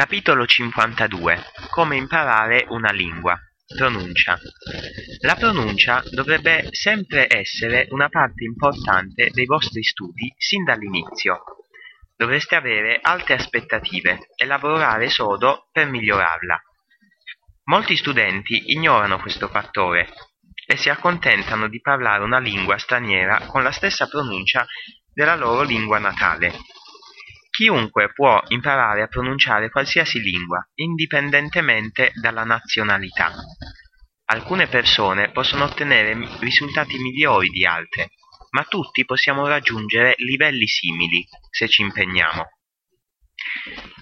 Capitolo 52 Come imparare una lingua Pronuncia La pronuncia dovrebbe sempre essere una parte importante dei vostri studi sin dall'inizio. Dovreste avere alte aspettative e lavorare sodo per migliorarla. Molti studenti ignorano questo fattore e si accontentano di parlare una lingua straniera con la stessa pronuncia della loro lingua natale. Chiunque può imparare a pronunciare qualsiasi lingua, indipendentemente dalla nazionalità. Alcune persone possono ottenere risultati migliori di altre, ma tutti possiamo raggiungere livelli simili se ci impegniamo.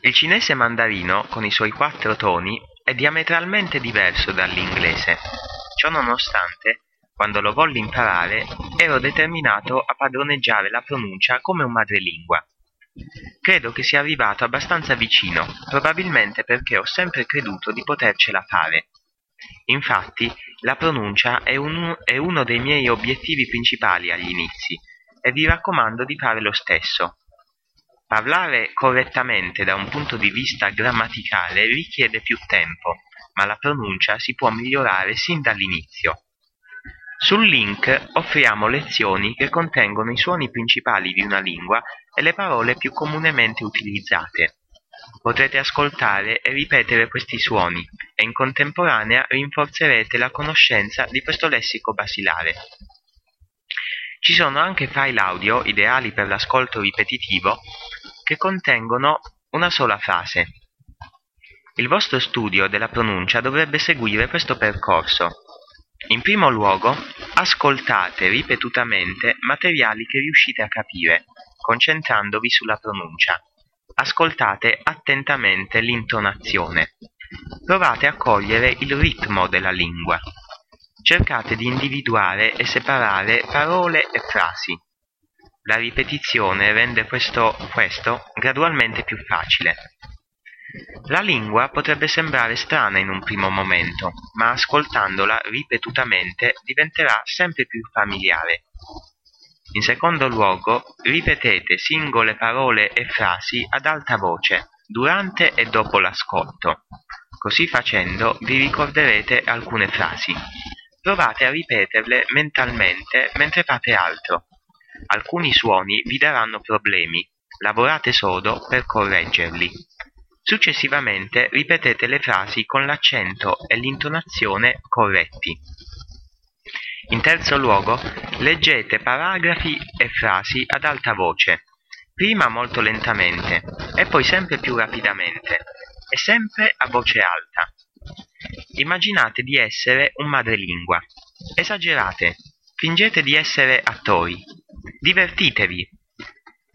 Il cinese mandarino, con i suoi quattro toni, è diametralmente diverso dall'inglese. Ciò nonostante, quando lo volli imparare, ero determinato a padroneggiare la pronuncia come un madrelingua. Credo che sia arrivato abbastanza vicino, probabilmente perché ho sempre creduto di potercela fare. Infatti, la pronuncia è, un, è uno dei miei obiettivi principali agli inizi e vi raccomando di fare lo stesso. Parlare correttamente da un punto di vista grammaticale richiede più tempo, ma la pronuncia si può migliorare sin dall'inizio. Sul link offriamo lezioni che contengono i suoni principali di una lingua e le parole più comunemente utilizzate. Potrete ascoltare e ripetere questi suoni e in contemporanea rinforzerete la conoscenza di questo lessico basilare. Ci sono anche file audio ideali per l'ascolto ripetitivo che contengono una sola frase. Il vostro studio della pronuncia dovrebbe seguire questo percorso in primo luogo, ascoltate ripetutamente materiali che riuscite a capire, concentrandovi sulla pronuncia. Ascoltate attentamente l'intonazione. Provate a cogliere il ritmo della lingua. Cercate di individuare e separare parole e frasi. La ripetizione rende questo, questo gradualmente più facile. La lingua potrebbe sembrare strana in un primo momento, ma ascoltandola ripetutamente diventerà sempre più familiare. In secondo luogo, ripetete singole parole e frasi ad alta voce, durante e dopo l'ascolto. Così facendo vi ricorderete alcune frasi. Provate a ripeterle mentalmente mentre fate altro. Alcuni suoni vi daranno problemi, lavorate sodo per correggerli. Successivamente ripetete le frasi con l'accento e l'intonazione corretti. In terzo luogo, leggete paragrafi e frasi ad alta voce, prima molto lentamente e poi sempre più rapidamente, e sempre a voce alta. Immaginate di essere un madrelingua. Esagerate, fingete di essere attori. Divertitevi.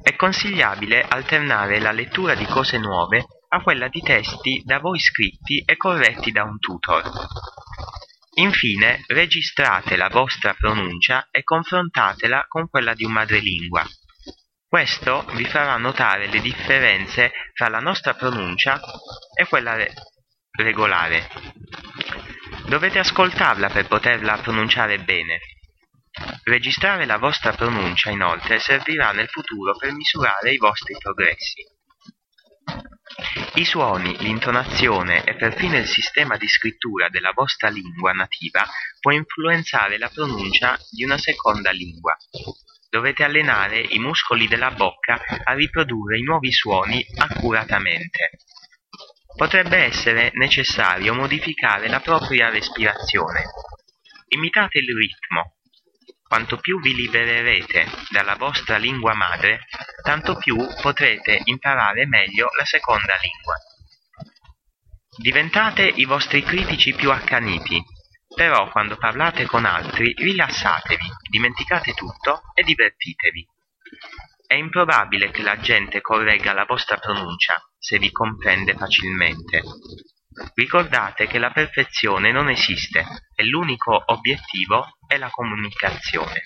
È consigliabile alternare la lettura di cose nuove a quella di testi da voi scritti e corretti da un tutor. Infine, registrate la vostra pronuncia e confrontatela con quella di un madrelingua. Questo vi farà notare le differenze fra la nostra pronuncia e quella re regolare. Dovete ascoltarla per poterla pronunciare bene. Registrare la vostra pronuncia, inoltre, servirà nel futuro per misurare i vostri progressi. I suoni, l'intonazione e perfino il sistema di scrittura della vostra lingua nativa può influenzare la pronuncia di una seconda lingua. Dovete allenare i muscoli della bocca a riprodurre i nuovi suoni accuratamente. Potrebbe essere necessario modificare la propria respirazione. Imitate il ritmo, quanto più vi libererete dalla vostra lingua madre, tanto più potrete imparare meglio la seconda lingua. Diventate i vostri critici più accaniti, però quando parlate con altri rilassatevi, dimenticate tutto e divertitevi. È improbabile che la gente corregga la vostra pronuncia se vi comprende facilmente. Ricordate che la perfezione non esiste e l'unico obiettivo è la comunicazione.